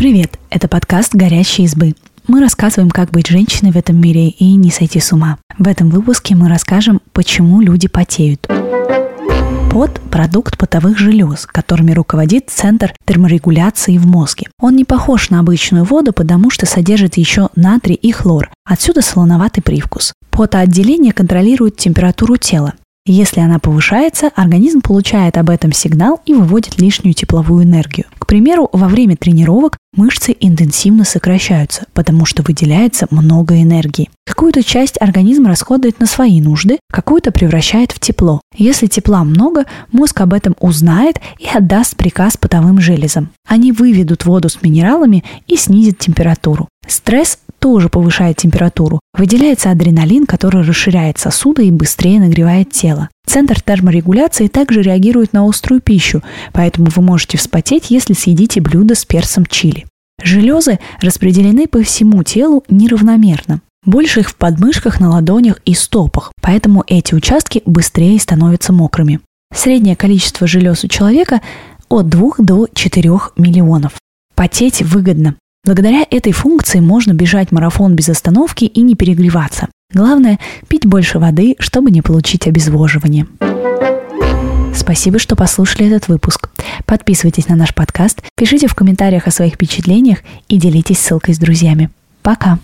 Привет, это подкаст «Горящие избы». Мы рассказываем, как быть женщиной в этом мире и не сойти с ума. В этом выпуске мы расскажем, почему люди потеют. Пот – продукт потовых желез, которыми руководит центр терморегуляции в мозге. Он не похож на обычную воду, потому что содержит еще натрий и хлор. Отсюда солоноватый привкус. Потоотделение контролирует температуру тела. Если она повышается, организм получает об этом сигнал и выводит лишнюю тепловую энергию. Примеру, во время тренировок мышцы интенсивно сокращаются, потому что выделяется много энергии. Какую-то часть организм расходует на свои нужды, какую-то превращает в тепло. Если тепла много, мозг об этом узнает и отдаст приказ потовым железам. Они выведут воду с минералами и снизят температуру. Стресс тоже повышает температуру. Выделяется адреналин, который расширяет сосуды и быстрее нагревает тело. Центр терморегуляции также реагирует на острую пищу, поэтому вы можете вспотеть, если съедите блюдо с перцем чили. Железы распределены по всему телу неравномерно. Больше их в подмышках, на ладонях и стопах, поэтому эти участки быстрее становятся мокрыми. Среднее количество желез у человека от 2 до 4 миллионов. Потеть выгодно. Благодаря этой функции можно бежать марафон без остановки и не перегреваться. Главное – пить больше воды, чтобы не получить обезвоживание. Спасибо, что послушали этот выпуск. Подписывайтесь на наш подкаст, пишите в комментариях о своих впечатлениях и делитесь ссылкой с друзьями. Пока!